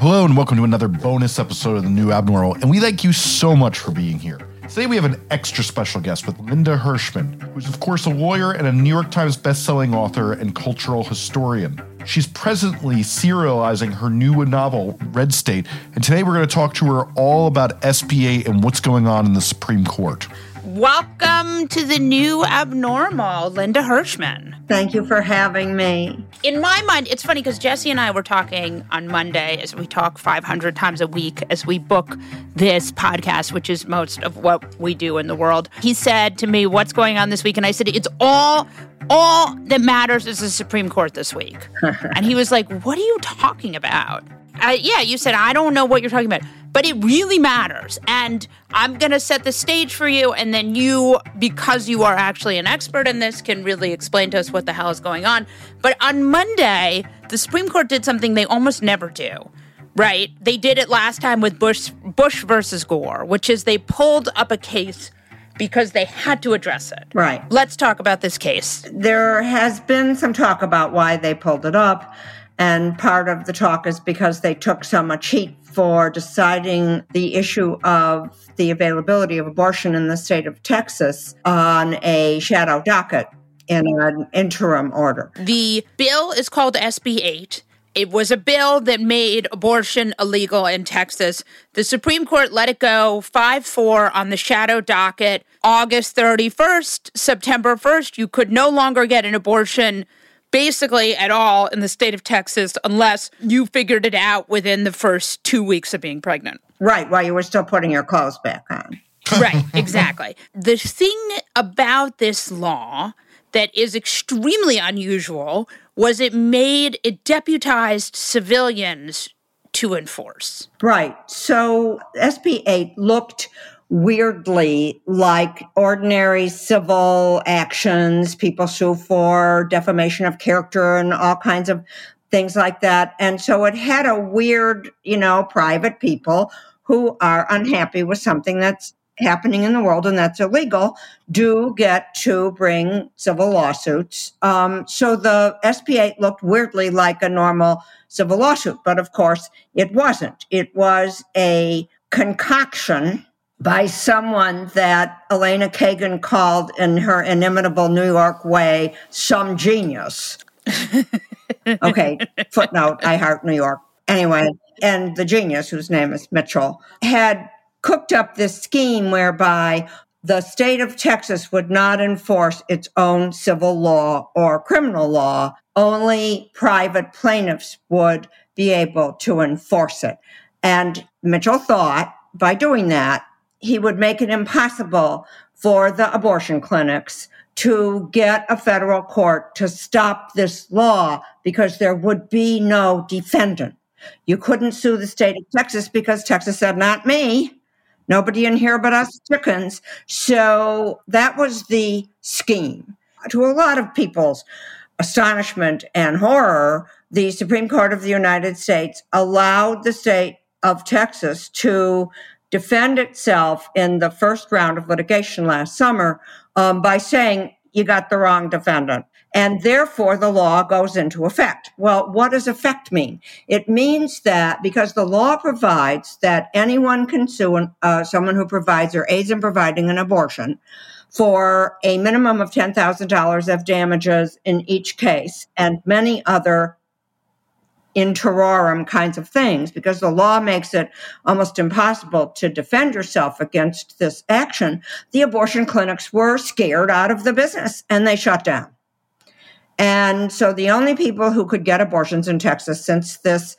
Hello, and welcome to another bonus episode of The New Abnormal. And we thank you so much for being here. Today, we have an extra special guest with Linda Hirshman, who's, of course, a lawyer and a New York Times bestselling author and cultural historian. She's presently serializing her new novel, Red State, and today we're going to talk to her all about SB8 and what's going on in the Supreme Court. Welcome to the new abnormal, Linda Hirschman. Thank you for having me. In my mind, it's funny because Jesse and I were talking on Monday, as we talk 500 times a week as we book this podcast, which is most of what we do in the world. He said to me, What's going on this week? And I said, It's all all that matters is the Supreme Court this week. and he was like, What are you talking about? Uh, yeah, you said, I don't know what you're talking about, but it really matters. And I'm going to set the stage for you. And then you, because you are actually an expert in this, can really explain to us what the hell is going on. But on Monday, the Supreme Court did something they almost never do. Right? They did it last time with Bush Bush versus Gore, which is they pulled up a case because they had to address it. Right. Let's talk about this case. There has been some talk about why they pulled it up. And part of the talk is because they took so much heat for deciding the issue of the availability of abortion in the state of Texas on a shadow docket in an interim order. The bill is called SB 8. It was a bill that made abortion illegal in Texas. The Supreme Court let it go 5 4 on the shadow docket August 31st, September 1st. You could no longer get an abortion basically at all in the state of Texas unless you figured it out within the first two weeks of being pregnant. Right, while you were still putting your clothes back on. right, exactly. The thing about this law that is extremely unusual was it made it deputized civilians to enforce. Right. So SB 8 looked weirdly like ordinary civil actions. People sue for defamation of character and all kinds of things like that. And so it had a weird, you know, private people who are unhappy with something that's happening in the world and that's illegal do get to bring civil lawsuits. Um, so the SB 8 looked weirdly like a normal civil lawsuit, but of course it wasn't. It was a concoction by someone that Elena Kagan called in her inimitable New York way some genius. okay, footnote, I heart New York. Anyway, and the genius, whose name is Mitchell, had cooked up this scheme whereby the state of Texas would not enforce its own civil law or criminal law. Only private plaintiffs would be able to enforce it. And Mitchell thought by doing that, he would make it impossible for the abortion clinics to get a federal court to stop this law because there would be no defendant. You couldn't sue the state of Texas because Texas said, not me. Nobody in here but us chickens. So that was the scheme. To a lot of people's astonishment and horror, the Supreme Court of the United States allowed the state of Texas to defend itself in the first round of litigation last summer um, by saying you got the wrong defendant. And therefore, the law goes into effect. Well, what does effect mean? It means that because the law provides that anyone can sue uh, someone who provides or aids in providing an abortion for a minimum of $10,000 of damages in each case and many other in terrorem kinds of things because the law makes it almost impossible to defend yourself against this action, the abortion clinics were scared out of the business and they shut down. And so the only people who could get abortions in Texas since this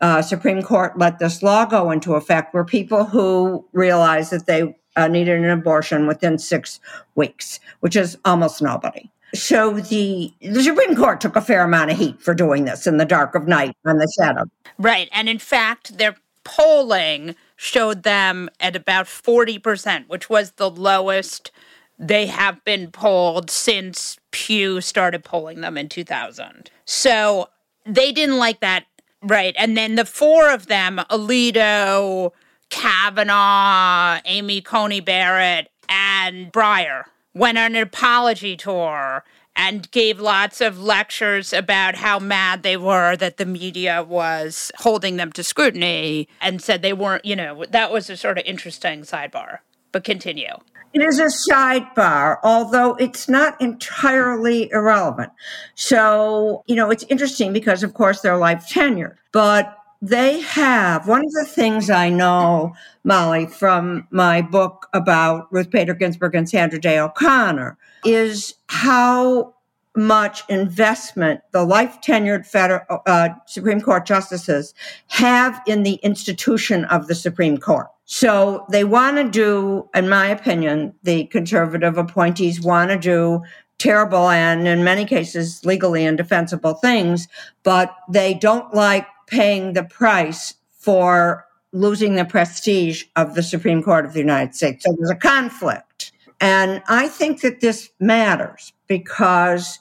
uh, Supreme Court let this law go into effect were people who realized that they uh, needed an abortion within six weeks, which is almost nobody. So the, the Supreme Court took a fair amount of heat for doing this in the dark of night on the shadow. Right. And in fact, their polling showed them at about 40%, which was the lowest they have been polled since Pew started polling them in 2000. So they didn't like that. Right. And then the four of them, Alito, Kavanaugh, Amy Coney Barrett, and Breyer, went on an apology tour and gave lots of lectures about how mad they were that the media was holding them to scrutiny and said they weren't, you know, that was a sort of interesting sidebar. But continue. It is a sidebar, although it's not entirely irrelevant. So, you know, it's interesting because, of course, they're life tenure, but they have one of the things I know, Molly, from my book about Ruth Bader Ginsburg and Sandra Day O'Connor is how much investment the life tenured federal, uh, Supreme Court justices have in the institution of the Supreme Court. So they want to do, in my opinion, the conservative appointees want to do terrible and in many cases legally indefensible things, but they don't like paying the price for losing the prestige of the Supreme Court of the United States. So there's a conflict. And I think that this matters because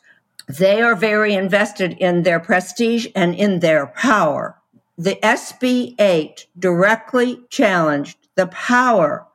they are very invested in their prestige and in their power. The SB 8 directly challenged the power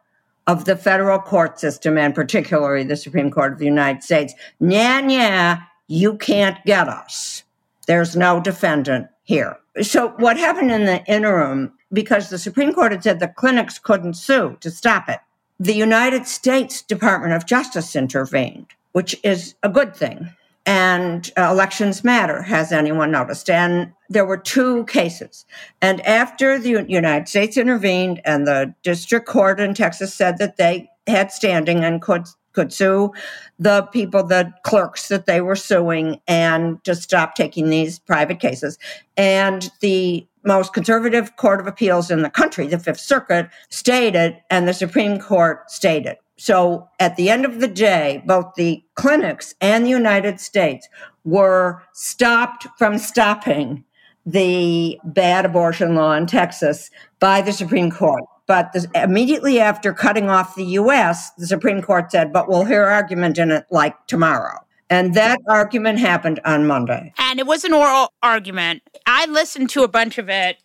of the federal court system and particularly the Supreme Court of the United States. Nya, nya, you can't get us. There's no defendant here. So, what happened in the interim, because the Supreme Court had said the clinics couldn't sue to stop it, the United States Department of Justice intervened, which is a good thing. And uh, elections matter, has anyone noticed? And there were two cases. And after the United States intervened and the district court in Texas said that they had standing and could could sue the people, the clerks that they were suing, and to stop taking these private cases. And the most conservative court of appeals in the country, the Fifth Circuit, stated, and the Supreme Court stated. So at the end of the day, both the clinics and the United States were stopped from stopping the bad abortion law in Texas by the Supreme Court. But this, immediately after cutting off the U.S., the Supreme Court said, but we'll hear argument in it like tomorrow. And that argument happened on Monday. And it was an oral argument. I listened to a bunch of it,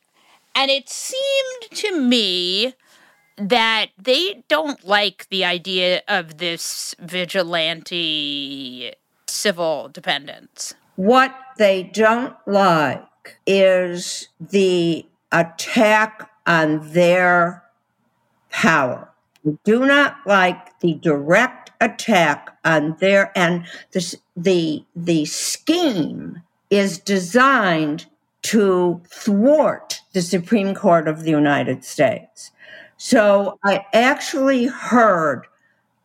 and it seemed to me that they don't like the idea of this vigilante civil dependence. What they don't like is the attack on their power. They do not like the direct attack on their and the the the scheme is designed to thwart the Supreme Court of the United States. So I actually heard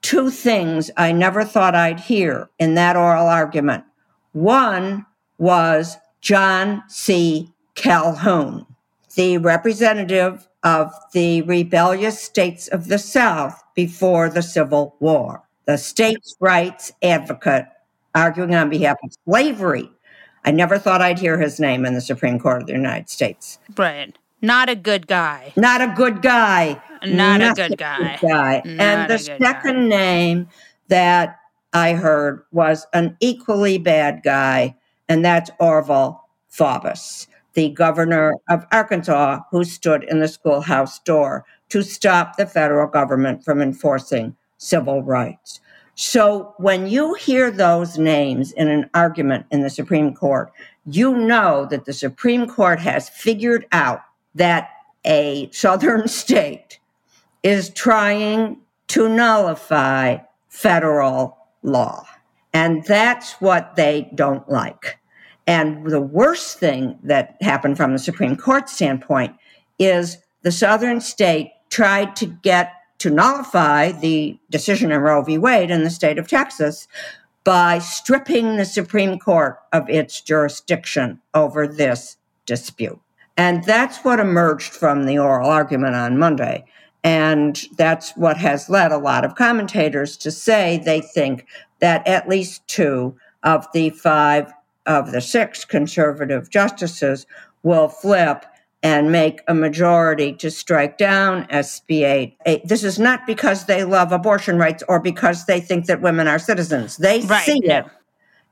two things I never thought I'd hear in that oral argument. One was John C. Calhoun, the representative of the rebellious states of the South before the Civil War, the states' rights advocate arguing on behalf of slavery. I never thought I'd hear his name in the Supreme Court of the United States. Right. Not a good guy. Not a good guy. Not, Not a good guy. Good guy. and the second guy. name that I heard was an equally bad guy, and that's Orville Faubus, the governor of Arkansas, who stood in the schoolhouse door to stop the federal government from enforcing civil rights. So when you hear those names in an argument in the Supreme Court, you know that the Supreme Court has figured out that a southern state is trying to nullify federal law. And that's what they don't like. And the worst thing that happened from the Supreme Court standpoint is the southern state tried to get to nullify the decision in Roe v. Wade in the state of Texas by stripping the Supreme Court of its jurisdiction over this dispute. And that's what emerged from the oral argument on Monday. And that's what has led a lot of commentators to say they think that at least two of the five of the six conservative justices will flip and make a majority to strike down SB 8. This is not because they love abortion rights or because they think that women are citizens. They Right, see it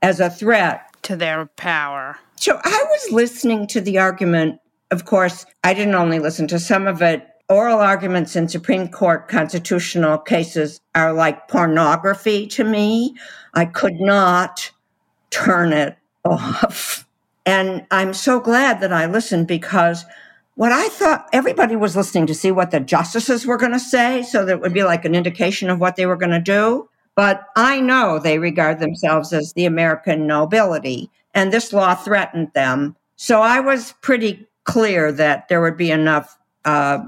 as a threat To their power. so I was listening to the argument. Of course, I didn't only listen to some of it. Oral arguments in Supreme Court constitutional cases are like pornography to me. I could not turn it off. And I'm so glad that I listened because what I thought everybody was listening to see what the justices were going to say, so that it would be like an indication of what they were going to do. But I know they regard themselves as the American nobility, and this law threatened them. So I was pretty clear that there would be enough uh,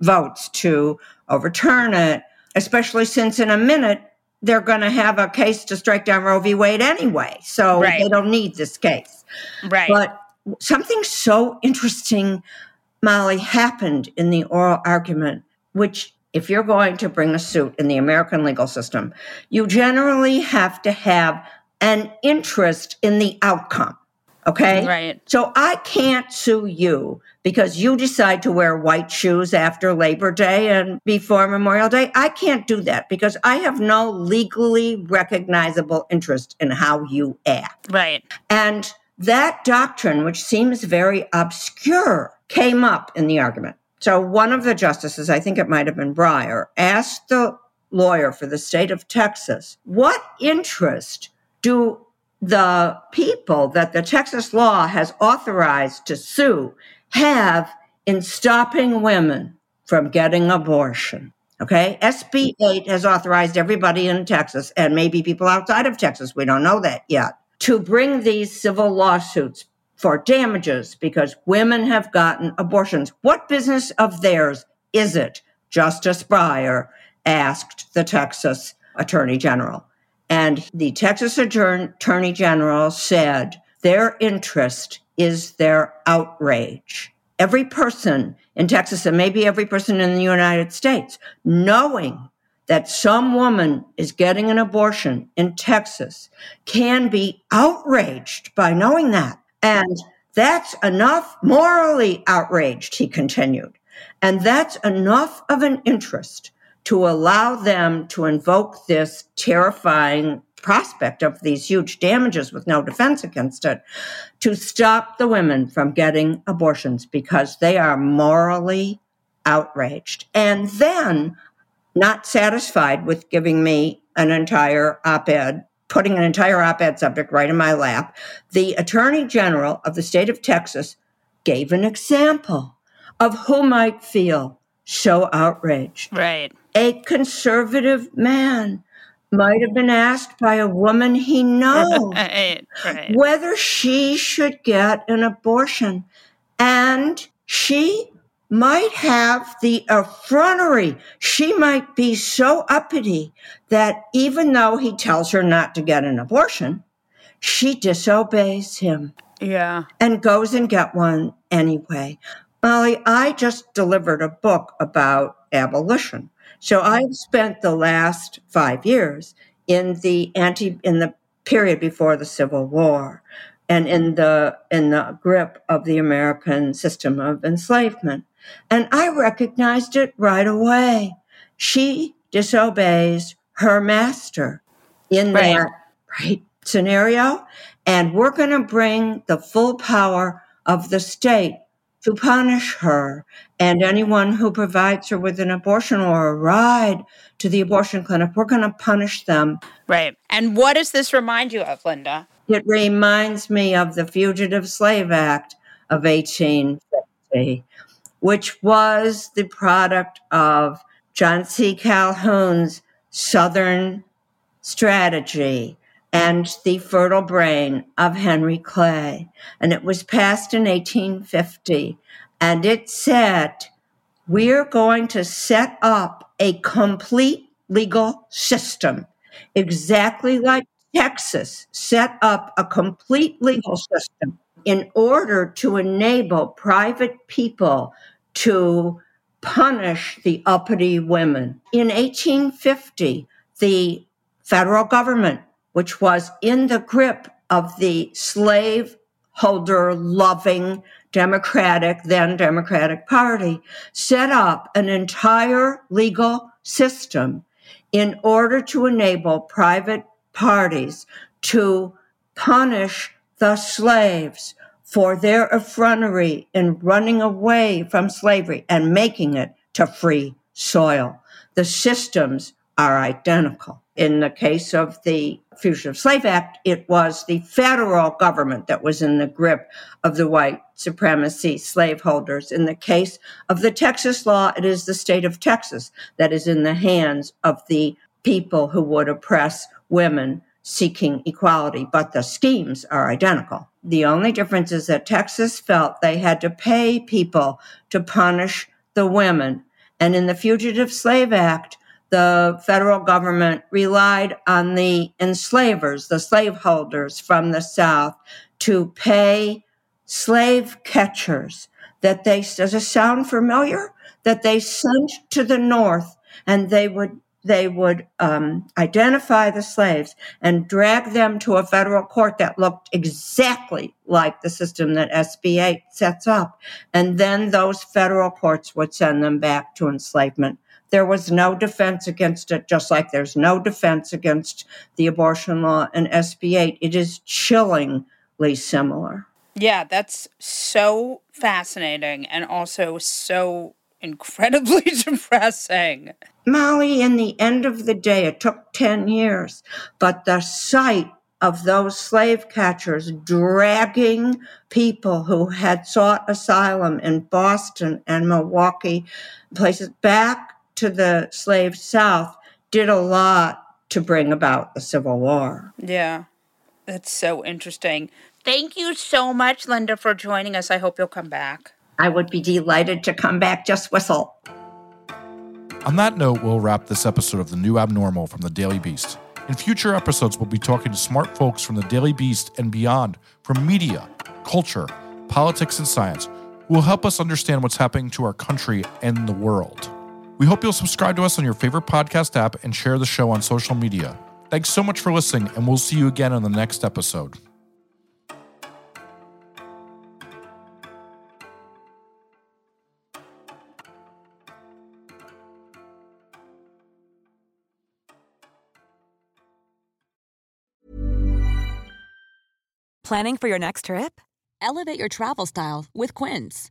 votes to overturn it, especially since in a minute they're going to have a case to strike down Roe v. Wade anyway. So Right. they don't need this case. Right. But something so interesting, Molly, happened in the oral argument, which, if you're going to bring a suit in the American legal system, you generally have to have an interest in the outcome. Okay? right. So I can't sue you because you decide to wear white shoes after Labor Day and before Memorial Day. I can't do that because I have no legally recognizable interest in how you act. Right. And that doctrine, which seems very obscure, came up in the argument. So one of the justices, I think it might have been Breyer, asked the lawyer for the state of Texas, what interest do the people that the Texas law has authorized to sue have in stopping women from getting abortion? Okay. SB 8 has authorized everybody in Texas and maybe people outside of Texas, we don't know that yet, to bring these civil lawsuits for damages because women have gotten abortions. What business of theirs is it? Justice Breyer asked the Texas Attorney General. And the Texas Attorney General said their interest is their outrage. Every person in Texas, and maybe every person in the United States, knowing that some woman is getting an abortion in Texas can be outraged by knowing that. And that's enough, morally outraged, he continued. And that's enough of an interest to allow them to invoke this terrifying prospect of these huge damages with no defense against it to stop the women from getting abortions because they are morally outraged. And then, not satisfied with giving me an entire op ed, putting an entire op ed subject right in my lap, the Attorney General of the state of Texas gave an example of who might feel so outraged Right. A conservative man might have been asked by a woman he knows Right. Right. whether she should get an abortion. And she might have the effrontery. She might be so uppity that even though he tells her not to get an abortion, she disobeys him Yeah. and goes and get one anyway. Molly, I just delivered a book about abolition. So I've spent the last five years in the anti in the period before the Civil War and in the in the grip of the American system of enslavement. And I recognized it right away. She disobeys her master in Right. that right scenario. And we're going to bring the full power of the state to punish her and anyone who provides her with an abortion or a ride to the abortion clinic. We're going to punish them. Right. And what does this remind you of, Linda? It reminds me of the Fugitive Slave Act of 1850, which was the product of John C. Calhoun's Southern strategy and the fertile brain of Henry Clay. And it was passed in 1850. And it said, we're going to set up a complete legal system, exactly like Texas set up a complete legal system in order to enable private people to punish the uppity women. In 1850, the federal government which was in the grip of the slave holder loving Democratic, then Democratic Party, set up an entire legal system in order to enable private parties to punish the slaves for their effrontery in running away from slavery and making it to free soil. The systems are identical. In the case of the Fugitive Slave Act, it was the federal government that was in the grip of the white supremacy slaveholders. In the case of the Texas law, it is the state of Texas that is in the hands of the people who would oppress women seeking equality, but the schemes are identical. The only difference is that Texas felt they had to pay people to punish the women. And in the Fugitive Slave Act, the federal government relied on the enslavers, the slaveholders from the South, to pay slave catchers that they, does it sound familiar? That they sent to the North and they would they would um, identify the slaves and drag them to a federal court that looked exactly like the system that SB 8 sets up. And then those federal courts would send them back to enslavement. There was no defense against it, just like there's no defense against the abortion law and SB 8. It is chillingly similar. Yeah, that's so fascinating and also so incredibly depressing. Molly, in the end of the day, it took 10 years, but the sight of those slave catchers dragging people who had sought asylum in Boston and Milwaukee, places back to the slave South, did a lot to bring about the Civil War. Yeah, that's so interesting. Thank you so much, Linda, for joining us. I hope you'll come back. I would be delighted to come back. Just whistle. On that note, we'll wrap this episode of The New Abnormal from the Daily Beast. In future episodes, we'll be talking to smart folks from the Daily Beast and beyond, from media, culture, politics, and science, who will help us understand what's happening to our country and the world. We hope you'll subscribe to us on your favorite podcast app and share the show on social media. Thanks so much for listening, and we'll see you again on the next episode. Planning for your next trip? Elevate your travel style with Quince.